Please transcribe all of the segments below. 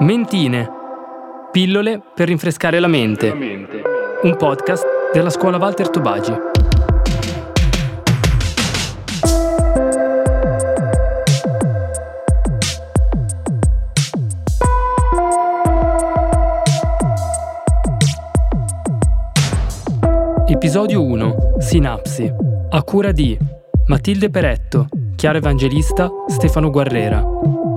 Mentine. Pillole per rinfrescare la mente. Un podcast della scuola Walter Tobagi. Episodio 1. Sinapsi. A cura di Matilde Peretto, Chiara Evangelista, Stefano Guerrera.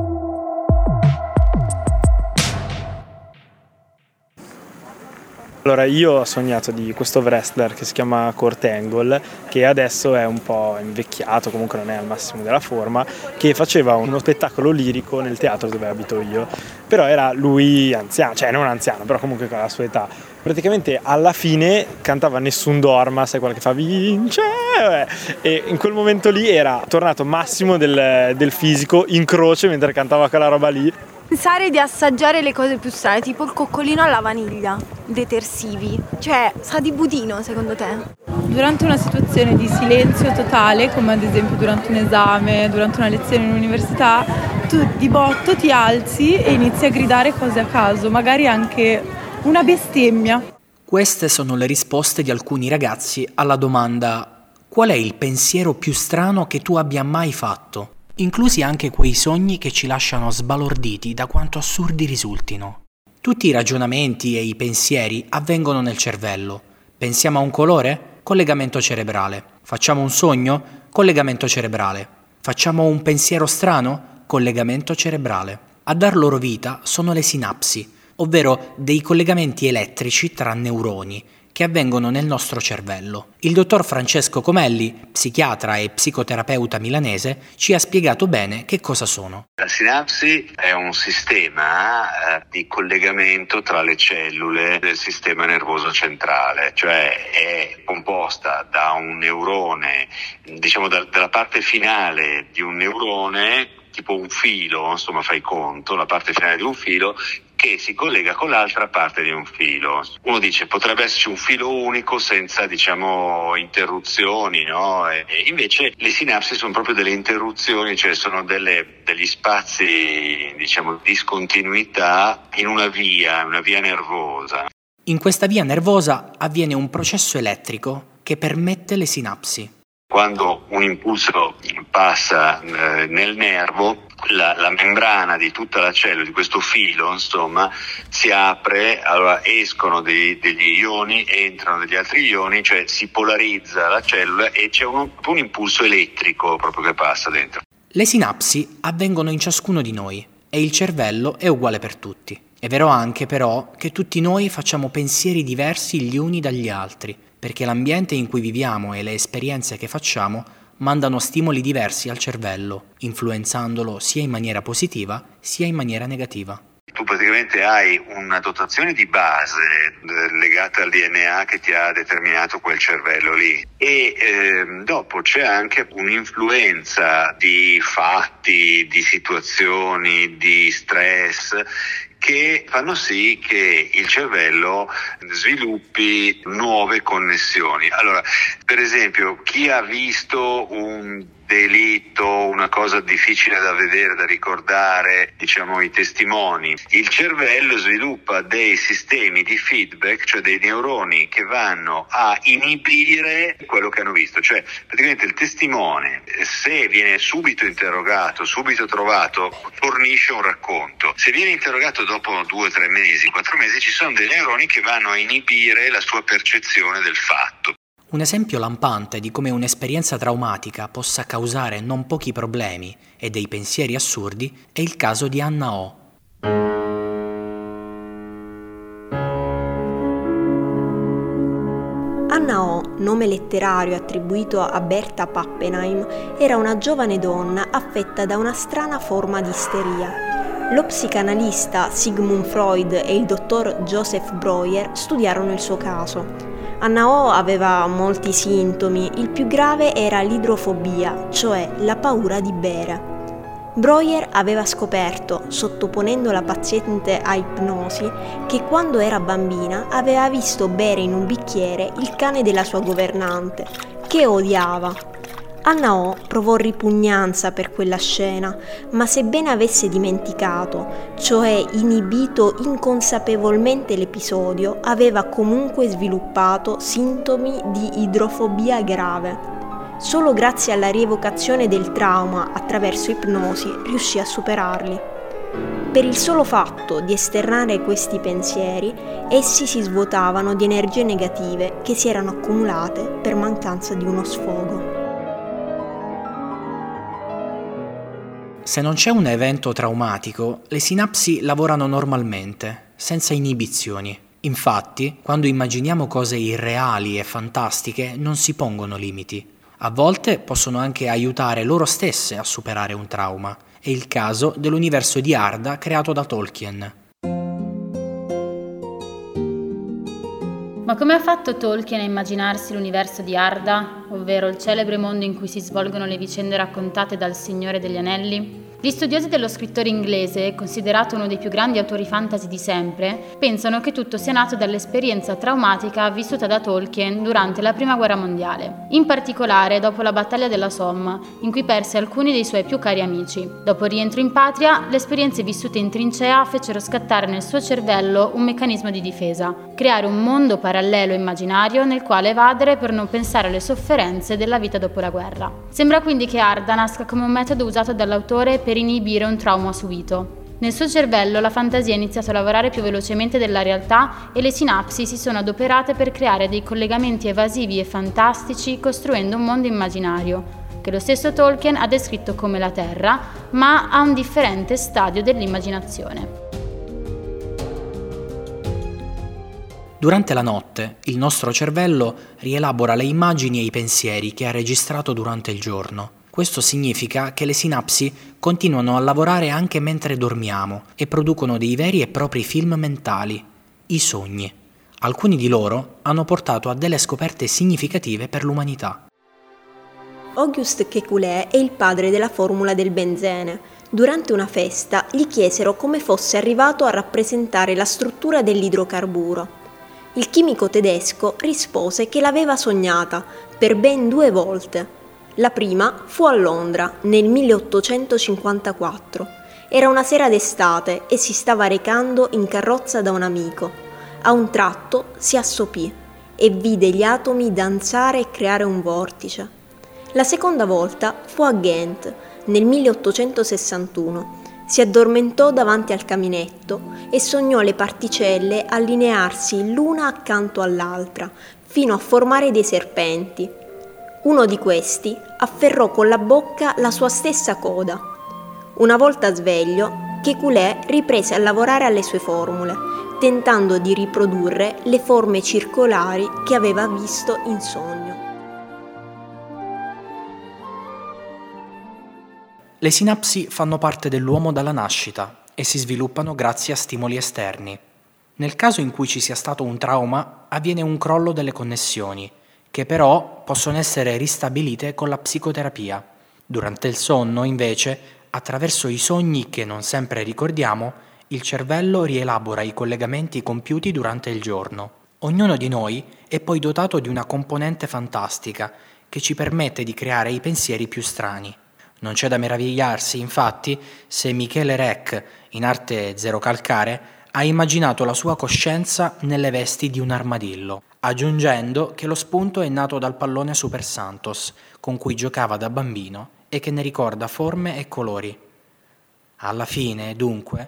Allora, io ho sognato di questo wrestler che si chiama Kurt Angle, che adesso è un po' invecchiato, comunque non è al massimo della forma, che faceva uno spettacolo lirico nel teatro dove abito io. Però era lui anziano, cioè non anziano, però comunque con la sua età. Praticamente alla fine cantava Nessun Dorma, sai quella che fa Vince! E in quel momento lì era tornato massimo del, del fisico in croce mentre cantava quella roba lì Pensare di assaggiare le cose più strane, tipo il coccolino alla vaniglia, detersivi. Cioè, sa di budino secondo te? Durante una situazione di silenzio totale, come ad esempio durante un esame, durante una lezione in università, tu di botto ti alzi e inizi a gridare cose a caso, magari anche una bestemmia. Queste sono le risposte di alcuni ragazzi alla domanda qual è il pensiero più strano che tu abbia mai fatto? Inclusi anche quei sogni che ci lasciano sbalorditi da quanto assurdi risultino. Tutti i ragionamenti e i pensieri avvengono nel cervello. Pensiamo a un colore? Collegamento cerebrale. Facciamo un sogno? Collegamento cerebrale. Facciamo un pensiero strano? Collegamento cerebrale. A dar loro vita sono le sinapsi, ovvero dei collegamenti elettrici tra neuroni che avvengono nel nostro cervello. Il dottor Francesco Comelli, psichiatra e psicoterapeuta milanese, ci ha spiegato bene che cosa sono. La sinapsi è un sistema eh, di collegamento tra le cellule del sistema nervoso centrale, cioè è composta da un neurone, diciamo da, dalla parte finale di un neurone tipo un filo, insomma fai conto, la parte finale di un filo che si collega con l'altra parte di un filo. Uno dice potrebbe esserci un filo unico senza diciamo interruzioni, no? E invece le sinapsi sono proprio delle interruzioni, cioè sono delle, degli spazi diciamo discontinuità in una via, una via nervosa. In questa via nervosa avviene un processo elettrico che permette le sinapsi. Quando un impulso passa eh, nel nervo, la, la, membrana di tutta la cellula, di questo filo, insomma, si apre, allora escono dei, degli ioni, entrano degli altri ioni, cioè si polarizza la cellula e c'è un, un impulso elettrico proprio che passa dentro. Le sinapsi avvengono in ciascuno di noi e il cervello è uguale per tutti. È vero anche però che tutti noi facciamo pensieri diversi gli uni dagli altri perché l'ambiente in cui viviamo e le esperienze che facciamo mandano stimoli diversi al cervello, influenzandolo sia in maniera positiva sia in maniera negativa. Tu praticamente hai una dotazione di base eh, legata al DNA che ti ha determinato quel cervello lì e eh, dopo c'è anche un'influenza di fatti, di situazioni, di stress che fanno sì che il cervello sviluppi nuove connessioni. Allora, per esempio, chi ha visto un delitto, una cosa difficile da vedere, da ricordare, diciamo i testimoni. Il cervello sviluppa dei sistemi di feedback, cioè dei neuroni che vanno a inibire quello che hanno visto, cioè praticamente il testimone se viene subito interrogato, subito trovato, fornisce un racconto. Se viene interrogato dopo due, tre mesi, quattro mesi, ci sono dei neuroni che vanno a inibire la sua percezione del fatto. Un esempio lampante di come un'esperienza traumatica possa causare non pochi problemi e dei pensieri assurdi è il caso di Anna O. Anna O, nome letterario attribuito a Berta Pappenheim, era una giovane donna affetta da una strana forma di isteria. Lo psicanalista Sigmund Freud e il dottor Joseph Breuer studiarono il suo caso. Anna O aveva molti sintomi, il più grave era l'idrofobia, cioè la paura di bere. Breuer aveva scoperto, sottoponendo la paziente a ipnosi, che quando era bambina aveva visto bere in un bicchiere il cane della sua governante, che odiava. Anna O provò ripugnanza per quella scena, ma sebbene avesse dimenticato, cioè inibito inconsapevolmente l'episodio, aveva comunque sviluppato sintomi di idrofobia grave. Solo grazie alla rievocazione del trauma attraverso ipnosi riuscì a superarli. Per il solo fatto di esternare questi pensieri, essi si svuotavano di energie negative che si erano accumulate per mancanza di uno sfogo. Se non c'è un evento traumatico, le sinapsi lavorano normalmente, senza inibizioni. Infatti, quando immaginiamo cose irreali e fantastiche, non si pongono limiti. A volte possono anche aiutare loro stesse a superare un trauma. È il caso dell'universo di Arda creato da Tolkien. Ma come ha fatto Tolkien a immaginarsi l'universo di Arda, ovvero il celebre mondo in cui si svolgono le vicende raccontate dal Signore degli Anelli? Gli studiosi dello scrittore inglese, considerato uno dei più grandi autori fantasy di sempre, pensano che tutto sia nato dall'esperienza traumatica vissuta da Tolkien durante la Prima Guerra Mondiale, in particolare dopo la battaglia della Somme, in cui perse alcuni dei suoi più cari amici. Dopo il rientro in patria, le esperienze vissute in trincea fecero scattare nel suo cervello un meccanismo di difesa, creare un mondo parallelo immaginario nel quale evadere per non pensare alle sofferenze della vita dopo la guerra. Sembra quindi che Arda nasca come un metodo usato dall'autore per inibire un trauma subito. Nel suo cervello la fantasia ha iniziato a lavorare più velocemente della realtà e le sinapsi si sono adoperate per creare dei collegamenti evasivi e fantastici costruendo un mondo immaginario, che lo stesso Tolkien ha descritto come la Terra, ma a un differente stadio dell'immaginazione. Durante la notte il nostro cervello rielabora le immagini e i pensieri che ha registrato durante il giorno. Questo significa che le sinapsi continuano a lavorare anche mentre dormiamo e producono dei veri e propri film mentali, i sogni. Alcuni di loro hanno portato a delle scoperte significative per l'umanità. Auguste Kekulé è il padre della formula del benzene. Durante una festa gli chiesero come fosse arrivato a rappresentare la struttura dell'idrocarburo. Il chimico tedesco rispose che l'aveva sognata per ben due volte la prima fu a Londra nel 1854. Era una sera d'estate e si stava recando in carrozza da un amico. A un tratto si assopì e vide gli atomi danzare e creare un vortice. La seconda volta fu a Ghent nel 1861. Si addormentò davanti al caminetto e sognò le particelle allinearsi l'una accanto all'altra fino a formare dei serpenti uno di questi afferrò con la bocca la sua stessa coda. Una volta sveglio, Kekulé riprese a lavorare alle sue formule, tentando di riprodurre le forme circolari che aveva visto in sogno. Le sinapsi fanno parte dell'uomo dalla nascita e si sviluppano grazie a stimoli esterni. Nel caso in cui ci sia stato un trauma, avviene un crollo delle connessioni che però possono essere ristabilite con la psicoterapia. Durante il sonno, invece, attraverso i sogni che non sempre ricordiamo, il cervello rielabora i collegamenti compiuti durante il giorno. Ognuno di noi è poi dotato di una componente fantastica che ci permette di creare i pensieri più strani. Non c'è da meravigliarsi, infatti, se Michele Rec, in arte zero calcare, ha immaginato la sua coscienza nelle vesti di un armadillo aggiungendo che lo spunto è nato dal pallone Super Santos, con cui giocava da bambino e che ne ricorda forme e colori. Alla fine, dunque,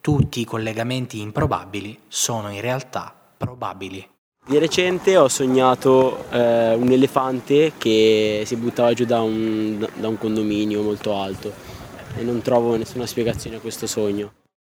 tutti i collegamenti improbabili sono in realtà probabili. Di recente ho sognato eh, un elefante che si buttava giù da un, da un condominio molto alto e non trovo nessuna spiegazione a questo sogno.